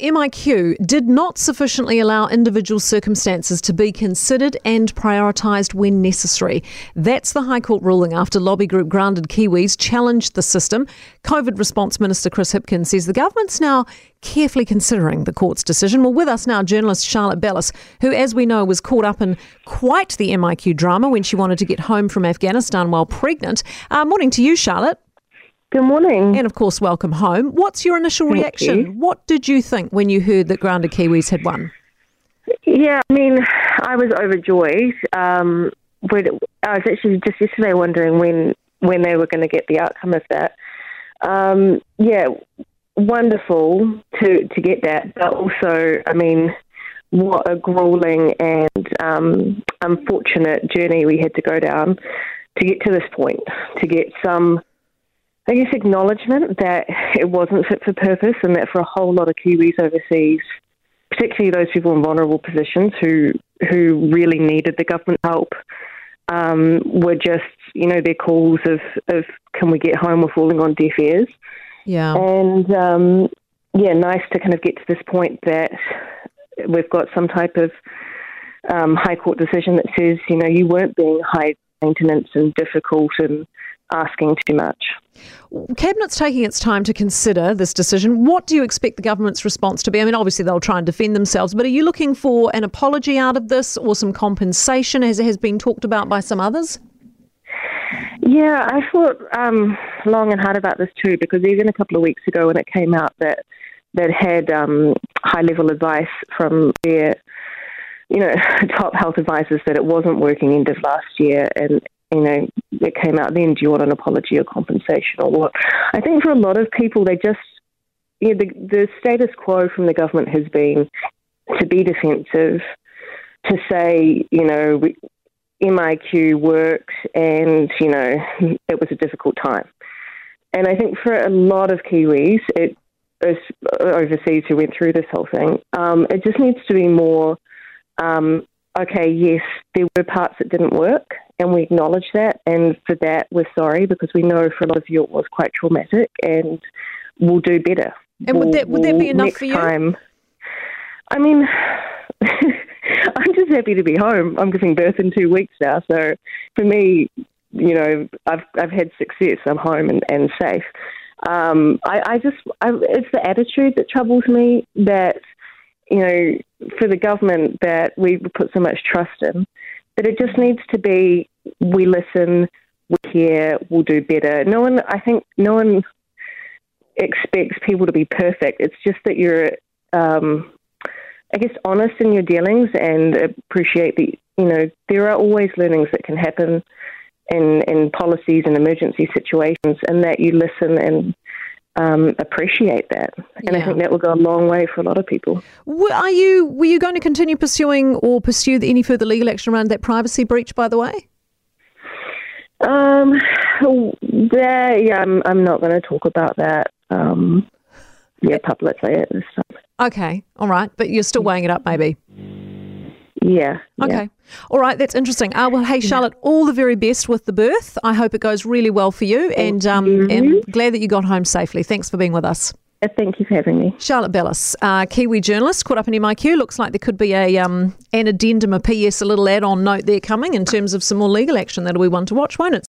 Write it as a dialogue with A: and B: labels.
A: MIQ did not sufficiently allow individual circumstances to be considered and prioritised when necessary. That's the High Court ruling after lobby group Grounded Kiwis challenged the system. COVID response minister Chris Hipkins says the government's now carefully considering the court's decision. Well, with us now, journalist Charlotte Bellis, who, as we know, was caught up in quite the MIQ drama when she wanted to get home from Afghanistan while pregnant. Uh, morning to you, Charlotte.
B: Good morning.
A: And of course, welcome home. What's your initial
B: Thank
A: reaction?
B: you.
A: What did you think when you heard that Grounded Kiwis had won?
B: Yeah, I mean, I was overjoyed. Um, when, I was actually just yesterday wondering when when they were going to get the outcome of that. Um, yeah, wonderful to to get that, but also, I mean, what a grueling and um, unfortunate journey we had to go down to get to this point, to get some. I guess acknowledgement that it wasn't fit for purpose, and that for a whole lot of Kiwis overseas, particularly those people in vulnerable positions who who really needed the government help, um, were just you know their calls of of can we get home were falling on deaf ears,
A: Yeah.
B: and um, yeah, nice to kind of get to this point that we've got some type of um, high court decision that says you know you weren't being high maintenance and difficult and asking too much.
A: Cabinet's taking its time to consider this decision. What do you expect the government's response to be? I mean, obviously they'll try and defend themselves, but are you looking for an apology out of this or some compensation, as has been talked about by some others?
B: Yeah, I thought um, long and hard about this too because even a couple of weeks ago when it came out that that had um, high level advice from their you know top health advisors that it wasn't working end of last year and you know it came out then do you want an apology or compensation or what I think for a lot of people they just you know, the the status quo from the government has been to be defensive to say you know we, MIQ worked and, you know, it was a difficult time. And I think for a lot of Kiwis, it overseas who went through this whole thing, um, it just needs to be more, um, okay, yes, there were parts that didn't work, and we acknowledge that, and for that we're sorry because we know for a lot of you it was quite traumatic, and we'll do better.
A: And would that- would that be enough for you?
B: Time, I mean, I'm just happy to be home. I'm giving birth in two weeks now, so for me, you know, I've I've had success. I'm home and, and safe. Um, I, I just I, it's the attitude that troubles me. That you know, for the government that we put so much trust in, that it just needs to be we listen, we hear, we'll do better. No one, I think, no one expects people to be perfect. It's just that you're, um, I guess, honest in your dealings and appreciate the, you know, there are always learnings that can happen in, in policies and emergency situations, and that you listen and um, appreciate that. And I think that will go a long way for a lot of people.
A: W- Are you, were you going to continue pursuing or pursue any further legal action around that privacy breach, by the way?
B: Um, there, yeah, I'm, I'm not going to talk about that. Um, yeah, publicly at this time.
A: Okay, all right, but you're still weighing it up, maybe.
B: Yeah. yeah.
A: Okay. All right, that's interesting. Uh, well, hey, Charlotte, all the very best with the birth. I hope it goes really well for you, and um,
B: you.
A: and glad that you got home safely. Thanks for being with us.
B: Uh, Thank you for having me.
A: Charlotte Bellis, uh, Kiwi journalist, caught up in MIQ. Looks like there could be a um, an addendum, a PS, a little add-on note there coming in terms of some more legal action. That'll be one to watch, won't it?